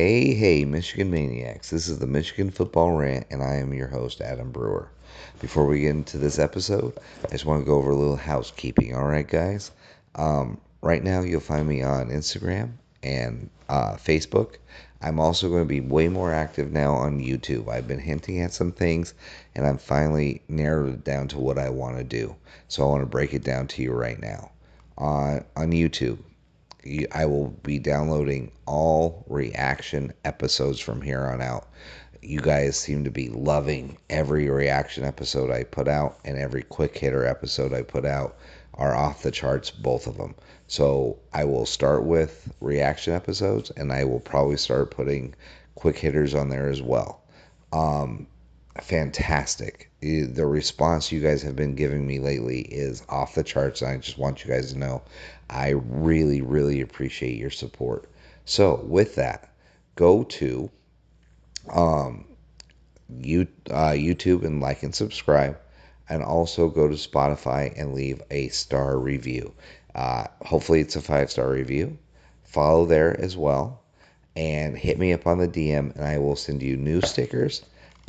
Hey, hey, Michigan Maniacs. This is the Michigan Football Rant, and I am your host, Adam Brewer. Before we get into this episode, I just want to go over a little housekeeping. All right, guys? Um, right now, you'll find me on Instagram and uh, Facebook. I'm also going to be way more active now on YouTube. I've been hinting at some things, and I'm finally narrowed it down to what I want to do. So I want to break it down to you right now. On, on YouTube, I will be downloading all reaction episodes from here on out. You guys seem to be loving every reaction episode I put out, and every quick hitter episode I put out are off the charts, both of them. So I will start with reaction episodes, and I will probably start putting quick hitters on there as well. Um, fantastic. The response you guys have been giving me lately is off the charts. I just want you guys to know I really, really appreciate your support. So, with that, go to um, you, uh, YouTube and like and subscribe, and also go to Spotify and leave a star review. Uh, hopefully, it's a five star review. Follow there as well, and hit me up on the DM, and I will send you new stickers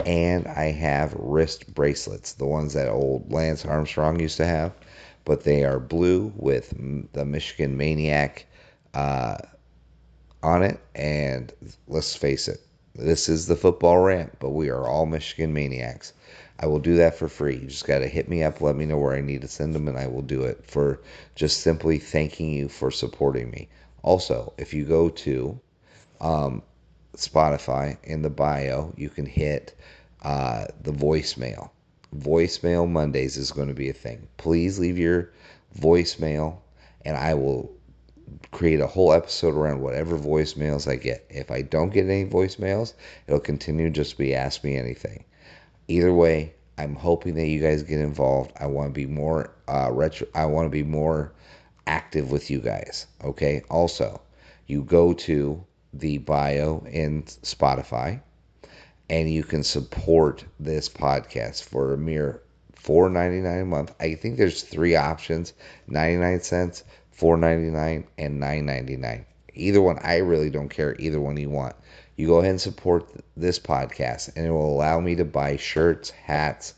and I have wrist bracelets, the ones that old Lance Armstrong used to have, but they are blue with the Michigan Maniac uh, on it. And let's face it, this is the football rant, but we are all Michigan Maniacs. I will do that for free. You just got to hit me up, let me know where I need to send them, and I will do it for just simply thanking you for supporting me. Also, if you go to um, Spotify in the bio, you can hit uh, the voicemail. Voicemail Mondays is going to be a thing. Please leave your voicemail, and I will create a whole episode around whatever voicemails I get. If I don't get any voicemails, it'll continue just be ask me anything. Either way, I'm hoping that you guys get involved. I want to be more uh, retro. I want to be more active with you guys. Okay. Also, you go to the bio in Spotify and you can support this podcast for a mere $4.99 a month. I think there's three options 99 cents, $4.99, and $9.99. Either one, I really don't care. Either one you want. You go ahead and support this podcast, and it will allow me to buy shirts, hats,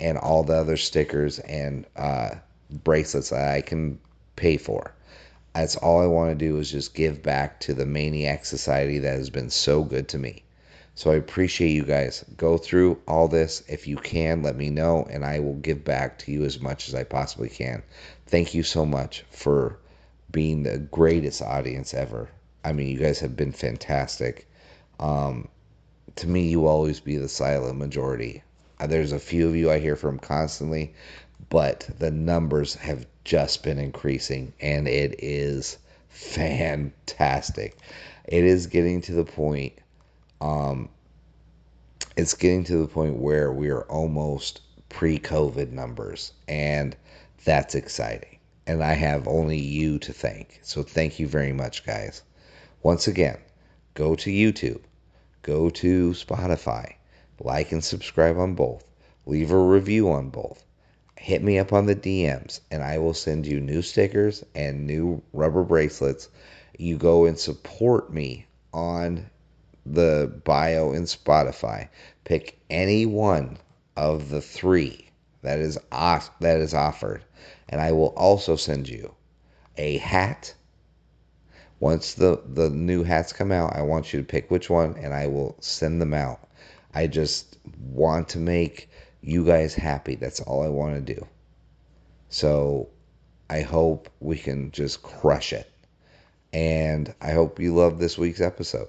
and all the other stickers and uh, bracelets that I can pay for. That's all I want to do is just give back to the Maniac Society that has been so good to me. So I appreciate you guys. Go through all this. If you can, let me know, and I will give back to you as much as I possibly can. Thank you so much for being the greatest audience ever. I mean, you guys have been fantastic. Um, to me, you always be the silent majority. Uh, there's a few of you I hear from constantly, but the numbers have just been increasing and it is fantastic. It is getting to the point um it's getting to the point where we are almost pre-COVID numbers and that's exciting. And I have only you to thank. So thank you very much guys. Once again, go to YouTube, go to Spotify, like and subscribe on both, leave a review on both hit me up on the DMs and I will send you new stickers and new rubber bracelets. You go and support me on the bio in Spotify. Pick any one of the three that is off, that is offered, and I will also send you a hat. Once the the new hats come out, I want you to pick which one, and I will send them out. I just want to make you guys happy. That's all I want to do. So I hope we can just crush it. And I hope you love this week's episode.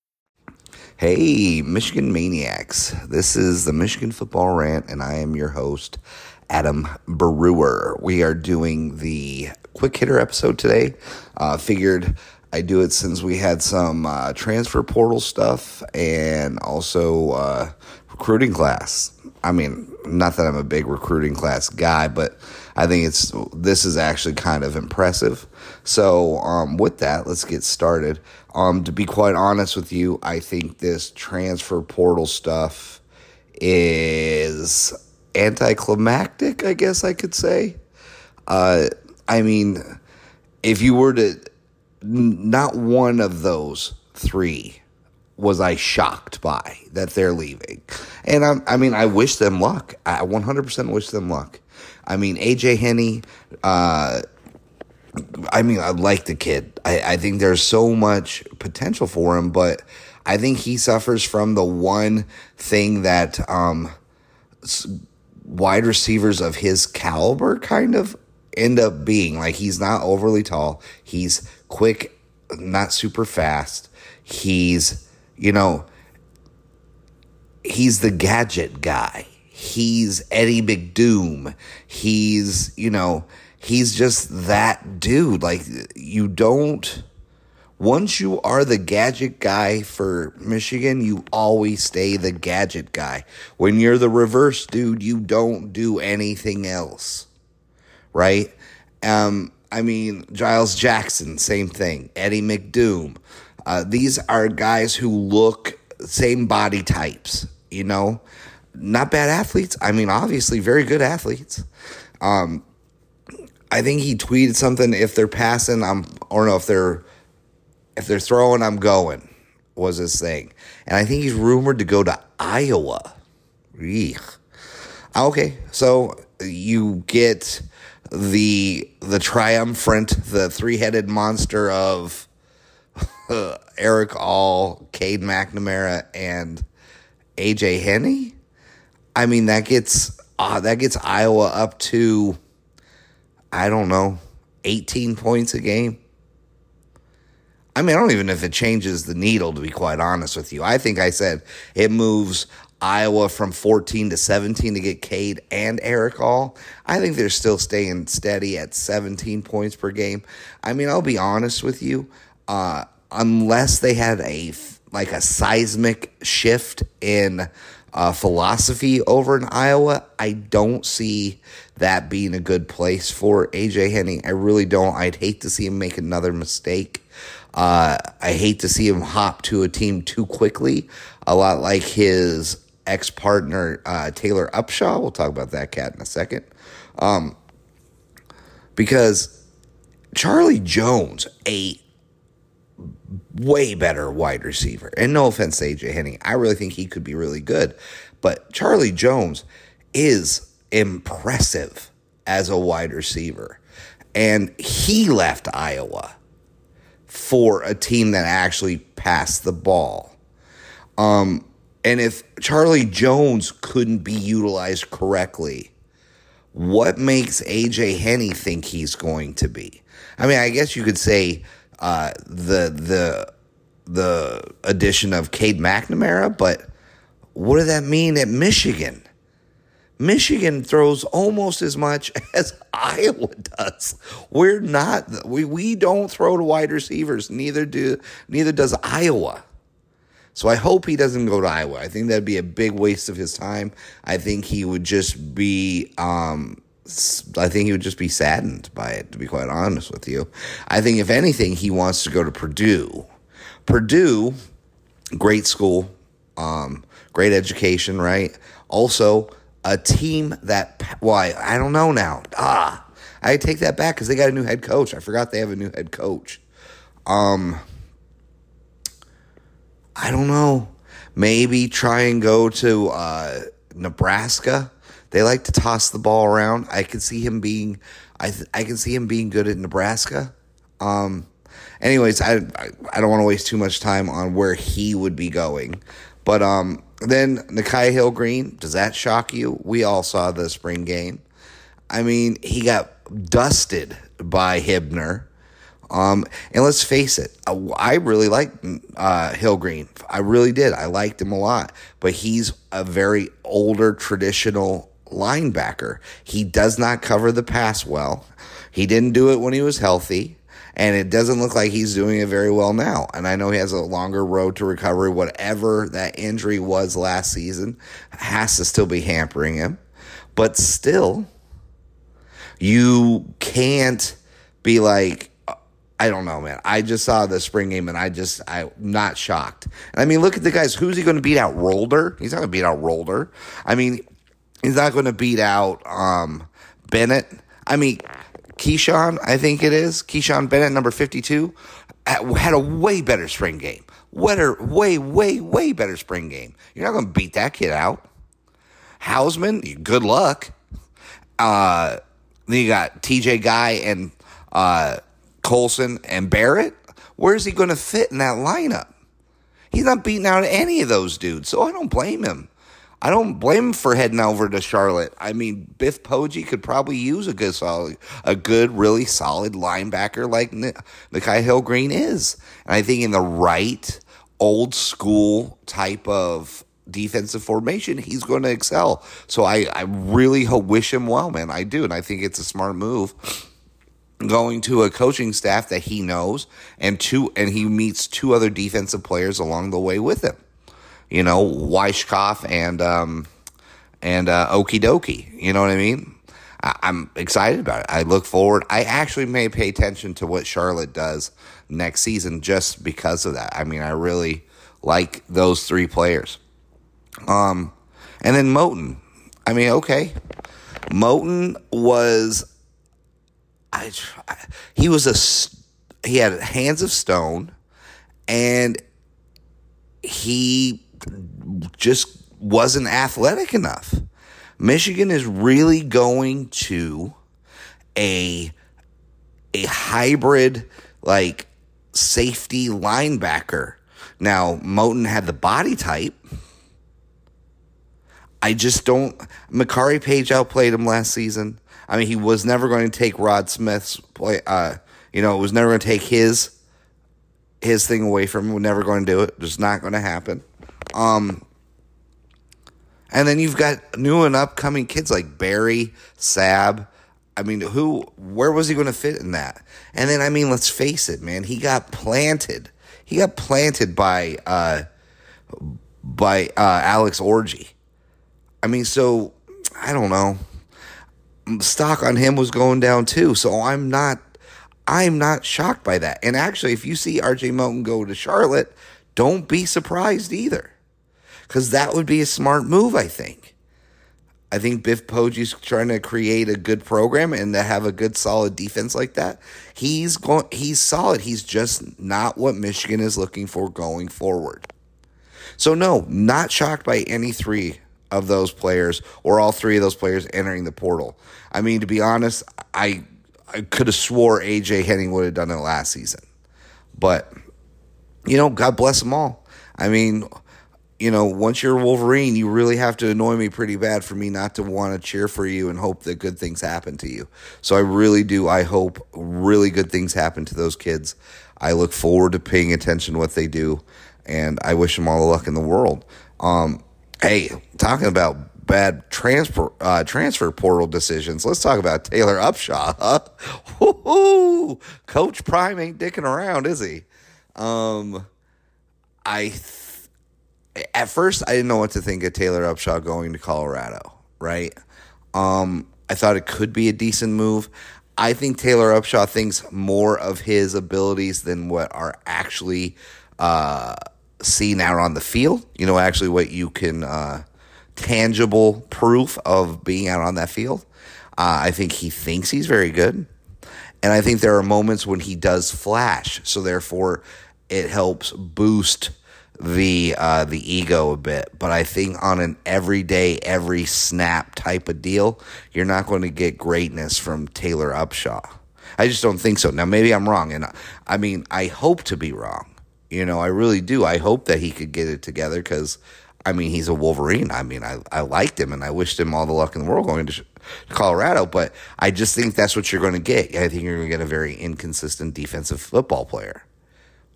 Hey, Michigan Maniacs. This is the Michigan Football Rant, and I am your host, Adam Brewer. We are doing the quick hitter episode today. Uh, figured I'd do it since we had some uh, transfer portal stuff and also uh, recruiting class. I mean, not that I'm a big recruiting class guy, but I think it's this is actually kind of impressive. So, um, with that, let's get started. Um, to be quite honest with you, I think this transfer portal stuff is anticlimactic. I guess I could say. Uh, I mean, if you were to, not one of those three was I shocked by that they're leaving. And I, I mean, I wish them luck. I 100% wish them luck. I mean, AJ Henning, uh, I mean, I like the kid. I, I think there's so much potential for him, but I think he suffers from the one thing that um, wide receivers of his caliber kind of end up being. Like, he's not overly tall, he's quick, not super fast. He's you know, he's the gadget guy. He's Eddie McDoom. He's, you know, he's just that dude. Like, you don't, once you are the gadget guy for Michigan, you always stay the gadget guy. When you're the reverse dude, you don't do anything else. Right? Um, I mean, Giles Jackson, same thing. Eddie McDoom. Uh, these are guys who look same body types, you know, not bad athletes. I mean, obviously, very good athletes. Um, I think he tweeted something. If they're passing, I'm, or no, if they're, if they're throwing, I'm going. Was his thing, and I think he's rumored to go to Iowa. Eek. Okay, so you get the the triumphant, the three headed monster of Erick All, Cade McNamara, and AJ Henning. I mean, that gets uh, that gets Iowa up to I don't know, 18 points a game. I mean, I don't even know if it changes the needle, to be quite honest with you. I think I said it moves Iowa from 14 to 17 to get Cade and Erick All. I think they're still staying steady at 17 points per game. I mean, I'll be honest with you. Uh, unless they had a like a seismic shift in uh, philosophy over in Iowa, I don't see that being a good place for AJ Henning. I really don't. I'd hate to see him make another mistake. Uh, I hate to see him hop to a team too quickly, a lot like his ex partner uh, Taylor Upshaw. We'll talk about that cat in a second. Um, because Charlie Jones, a way better wide receiver. And no offense to AJ Henning, I really think he could be really good. But Charlie Jones is impressive as a wide receiver. And he left Iowa for a team that actually passed the ball. Um, and if Charlie Jones couldn't be utilized correctly, what makes AJ Henning think he's going to be? I mean, I guess you could say uh, the the the addition of Cade McNamara, but what does that mean at Michigan? Michigan throws almost as much as Iowa does. We're not we we don't throw to wide receivers. Neither do neither does Iowa. So I hope he doesn't go to Iowa. I think that'd be a big waste of his time. I think he would just be um, I think he would just be saddened by it, to be quite honest with you. I think, if anything, he wants to go to Purdue. Purdue, great school, um, great education, right? Also, a team that, why, well, I don't know now. Ah, I take that back because they got a new head coach. I forgot they have a new head coach. Um, I don't know. Maybe try and go to uh, Nebraska they like to toss the ball around. I can see him being, I th- I can see him being good at Nebraska. Um, anyways, I I don't want to waste too much time on where he would be going, but um, then Nikhai Hill-Green. Does that shock you? We all saw the spring game. I mean, he got dusted by Hibner. Um, and let's face it, I really liked uh, Hill-Green. I really did. I liked him a lot. But he's a very older, traditional linebacker. He does not cover the pass well. He didn't do it when he was healthy. And it doesn't look like he's doing it very well now. And I know he has a longer road to recovery. Whatever that injury was last season has to still be hampering him. But still, you can't be like, I don't know, man. I just saw the spring game and I just, I'm not shocked. I mean, look at the guys. Who's he going to beat out? Rolder? He's not going to beat out Rolder. I mean, he's not going to beat out um, Bennett. I mean, Kechaun, I think it is. Kechaun Bennett, number 52, had a way better spring game. Better, way, way, way better spring game. You're not going to beat that kid out. Hausmann, good luck. Uh, then you got TJ Guy and uh, Colson and Barrett, where's he going to fit in that lineup? He's not beating out any of those dudes, so I don't blame him. I don't blame him for heading over to Charlotte. I mean, Biff Poggi could probably use a good, solid, a good, really solid linebacker like Nikhai Hill-Green is. And I think in the right, old school type of defensive formation, he's going to excel. So I, I really hope, wish him well, man. I do, and I think it's a smart move going to a coaching staff that he knows and two and he meets two other defensive players along the way with him. You know, Weiskopf and um and uh Okie Dokie. You know what I mean? I, I'm excited about it. I look forward. I actually may pay attention to what Charlotte does next season just because of that. I mean, I really like those three players. Um and then Moten. I mean, okay. Moten was I, he was a he had hands of stone, and he just wasn't athletic enough. Michigan is really going to a a hybrid like safety linebacker. Now, Moten had the body type. I just don't. Makari Paige outplayed him last season. I mean, he was never going to take Rod Smith's play. Uh, you know, it was never going to take his his thing away from him. We're never going to do it. Just not going to happen. Um, and then you've got new and upcoming kids like Barry, Sab. I mean, who? Where was he going to fit in that? And then, I mean, let's face it, man. He got planted. He got planted by uh, by uh, Alex Orji. I mean, so I don't know stock on him was going down too. So I'm not I'm not shocked by that. And actually, if you see RJ Moten go to Charlotte, don't be surprised either. Because that would be a smart move, I think. I think Biff Poggi's trying to create a good program and to have a good solid defense like that. He's going he's solid. He's just not what Michigan is looking for going forward. So no, not shocked by any three of those players or all three of those players entering the portal. I mean, to be honest, I I could have swore AJ Henning would have done it last season. But you know, God bless them all. I mean, you know, once you're Wolverine, you really have to annoy me pretty bad for me not to want to cheer for you and hope that good things happen to you. So I really do. I hope really good things happen to those kids. I look forward to paying attention to what they do, and I wish them all the luck in the world. Um, Hey, talking about bad transfer uh, transfer portal decisions. Let's talk about Taylor Upshaw. Huh? Coach Prime ain't dicking around, is he? Um, I at first I didn't know what to think of Taylor Upshaw going to Colorado. Right? Um, I thought it could be a decent move. I think Taylor Upshaw thinks more of his abilities than what are actually uh, seen out on the field. You know, actually, what you can uh, tangible proof of being out on that field. Uh, I think he thinks he's very good, and I think there are moments when he does flash. So therefore, it helps boost the uh, the ego a bit. But I think on an everyday, every snap type of deal, you're not going to get greatness from Taylor Upshaw. I just don't think so. Now maybe I'm wrong, and I mean I hope to be wrong. You know, I really do. I hope that he could get it together because, I mean, he's a Wolverine. I mean, I, I liked him and I wished him all the luck in the world going to Colorado, but I just think that's what you're going to get. I think you're going to get a very inconsistent defensive football player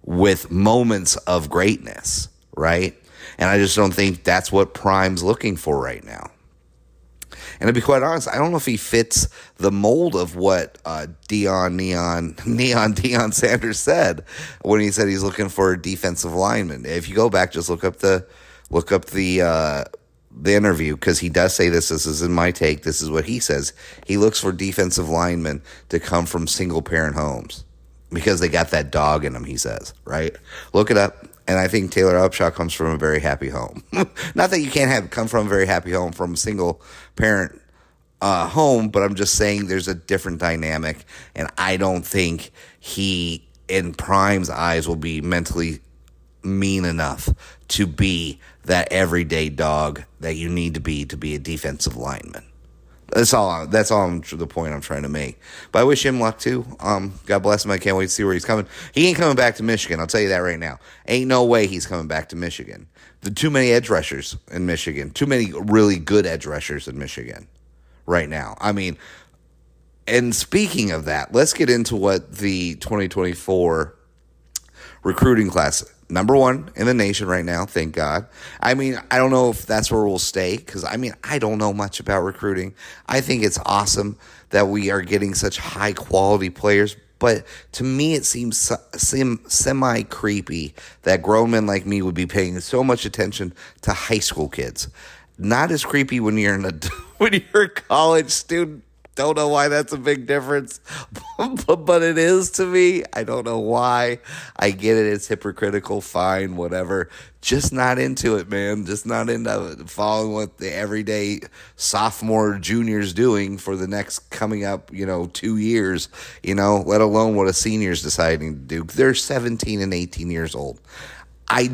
with moments of greatness, right? And I just don't think that's what Prime's looking for right now. And to be quite honest, I don't know if he fits the mold of what uh, Dion Neon Neon Deion Sanders said when he said he's looking for a defensive lineman. If you go back, just look up the look up the uh, the interview because he does say this. This is in my take. This is what he says. He looks for defensive linemen to come from single parent homes because they got that dog in them. He says, right? Look it up. And I think Taylor Upshaw comes from a very happy home. Not that you can't have come from a very happy home from a single parent uh, home, but I'm just saying there's a different dynamic, and I don't think he, in Prime's eyes, will be mentally mean enough to be that everyday dog that you need to be to be a defensive lineman. That's all. That's all. I'm, the point I'm trying to make. But I wish him luck too. Um, God bless him. I can't wait to see where he's coming. He ain't coming back to Michigan. I'll tell you that right now. Ain't no way he's coming back to Michigan. The too many edge rushers in Michigan. Too many really good edge rushers in Michigan right now. I mean, and speaking of that, let's get into what the 2024 recruiting class number one in the nation right now, thank God. I mean, I don't know if that's where we'll stay because I mean, I don't know much about recruiting. I think it's awesome that we are getting such high quality players. But to me, it seems semi creepy that grown men like me would be paying so much attention to high school kids. Not as creepy when you're in a when you're a college student don't know why that's a big difference, but, it is to me. I don't know why. I get it. It's hypocritical. Fine, whatever. Just not into it, man. Just not into following what the everyday sophomore junior's doing for the next coming up, you know, two years, you know, let alone what a senior's deciding to do. They're 17 and 18 years old. I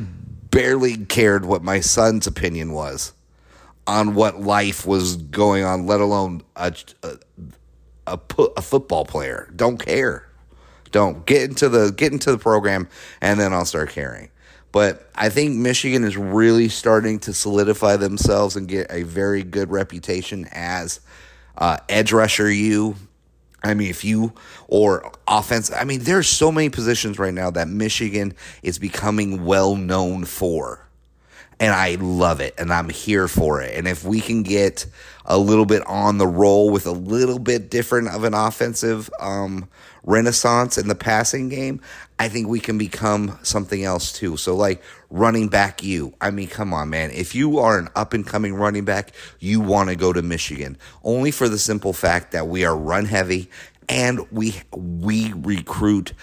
barely cared what my son's opinion was on what life was going on, let alone a, a, a, a football player. Don't care. Don't get into the get into the program, and then I'll start caring. But I think Michigan is really starting to solidify themselves and get a very good reputation as uh, edge rusher. You, I mean, if you or offense, I mean, there's so many positions right now that Michigan is becoming well known for and I love it and I'm here for it. And if we can get a little bit on the roll with a little bit different of an offensive um, renaissance in the passing game, I think we can become something else too. So, like running back, you, I mean, come on, man. If you are an up and coming running back, you want to go to Michigan only for the simple fact that we are run heavy and we we recruit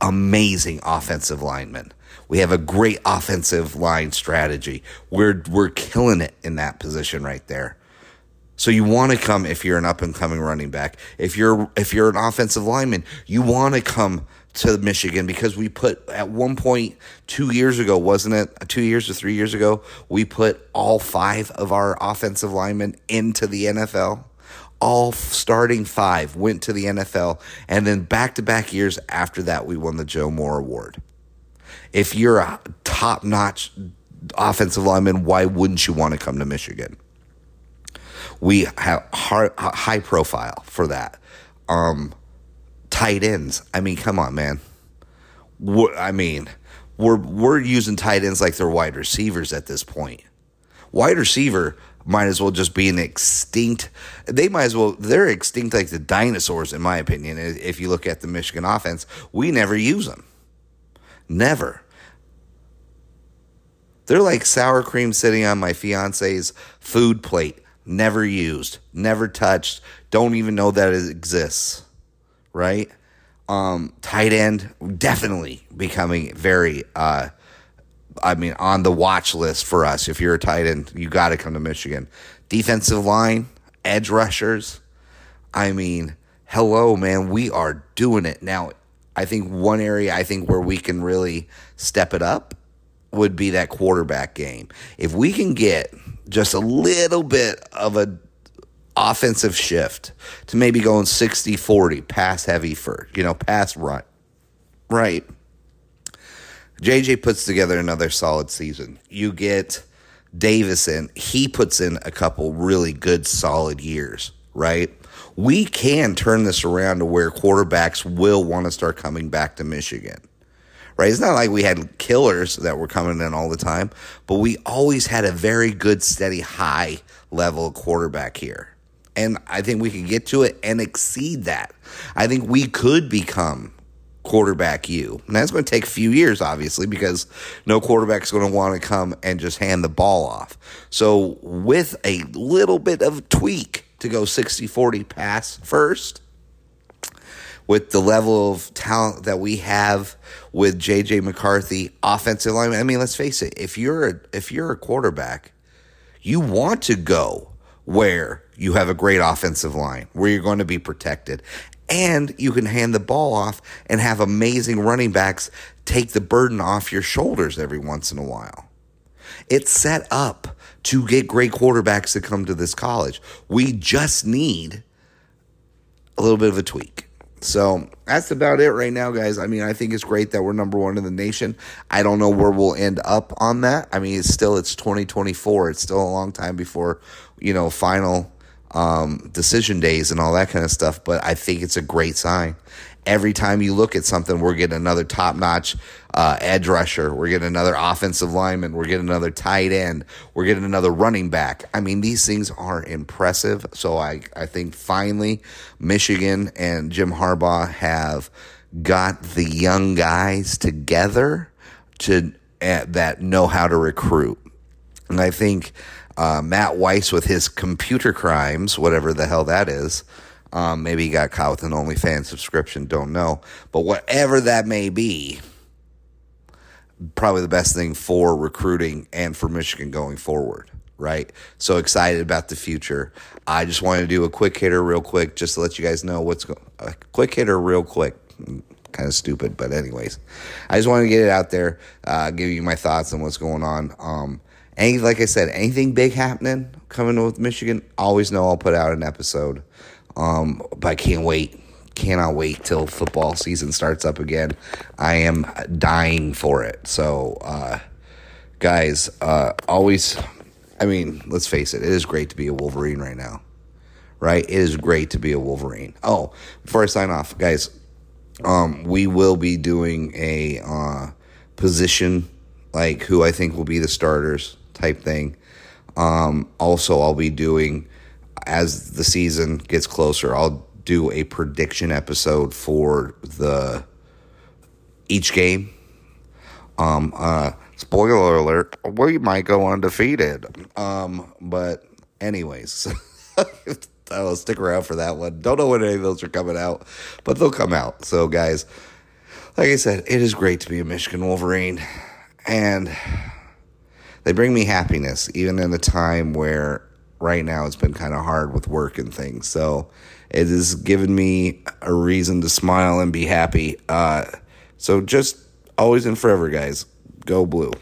amazing offensive linemen. We have a great offensive line strategy. We're we're killing it in that position right there. So you want to come if you're an up and coming running back. If you're if you're an offensive lineman, you want to come to Michigan because we put at one point two years ago, wasn't it? Two years or three years ago, we put all five of our offensive linemen into the NFL all starting five went to the NFL, and then back to back years after that, we won the Joe Moore Award. If you're a top notch offensive lineman, why wouldn't you want to come to Michigan? We have high profile for that. Um, tight ends. I mean, come on, man. I mean, we're we're using tight ends like they're wide receivers at this point. Wide receiver might as well just be an extinct. They might as well. They're extinct like the dinosaurs, in my opinion. If you look at the Michigan offense, we never use them. Never. They're like sour cream sitting on my fiance's food plate. Never used, never touched, don't even know that it exists. Right? Um, tight end, definitely becoming very, uh, I mean, on the watch list for us. If you're a tight end, you got to come to Michigan. Defensive line, edge rushers. I mean, hello, man. We are doing it. Now, I think one area I think where we can really step it up would be that quarterback game. If we can get just a little bit of a offensive shift to maybe going 60-40 pass heavy for, you know, pass run. Right. JJ puts together another solid season. You get Davison, he puts in a couple really good solid years, right? We can turn this around to where quarterbacks will want to start coming back to Michigan. Right? It's not like we had killers that were coming in all the time, but we always had a very good, steady, high level quarterback here. And I think we could get to it and exceed that. I think we could become quarterback you. And that's going to take a few years, obviously, because no quarterback is going to want to come and just hand the ball off. So, with a little bit of tweak to go 60 40 pass first, with the level of talent that we have with JJ McCarthy, offensive line. I mean, let's face it, if you're a, if you're a quarterback, you want to go where you have a great offensive line, where you're going to be protected and you can hand the ball off and have amazing running backs take the burden off your shoulders every once in a while. It's set up to get great quarterbacks to come to this college. We just need a little bit of a tweak. So that's about it right now, guys. I mean, I think it's great that we're number one in the nation. I don't know where we'll end up on that. I mean, it's still it's 2024. It's still a long time before you know final um, decision days and all that kind of stuff. But I think it's a great sign. Every time you look at something, we're getting another top notch uh, edge rusher. We're getting another offensive lineman. We're getting another tight end. We're getting another running back. I mean, these things are impressive. So I, I think finally Michigan and Jim Harbaugh have got the young guys together to uh, that know how to recruit. And I think uh, Matt Weiss with his computer crimes, whatever the hell that is. Um, maybe he got caught with an OnlyFans subscription, don't know. But whatever that may be, probably the best thing for recruiting and for Michigan going forward, right? So excited about the future. I just wanted to do a quick hitter real quick just to let you guys know what's going a quick hitter real quick. Kind of stupid, but anyways, I just wanted to get it out there, uh, give you my thoughts on what's going on. Um, any, like I said, anything big happening coming with Michigan, always know I'll put out an episode. Um, but I can't wait. Cannot wait till football season starts up again. I am dying for it. So, uh, guys, uh, always, I mean, let's face it, it is great to be a Wolverine right now, right? It is great to be a Wolverine. Oh, before I sign off, guys, um, we will be doing a uh, position like who I think will be the starters type thing. Um, also, I'll be doing as the season gets closer. I'll do a prediction episode for the each game. Um, uh, spoiler alert: we might go undefeated. Um, but anyways, I'll stick around for that one. Don't know when any of those are coming out, but they'll come out. So, guys, like I said, it is great to be a Michigan Wolverine, and they bring me happiness, even in a time where right now it's been kind of hard with work and things. So it has given me a reason to smile and be happy. Uh, so just always and forever, guys, go blue.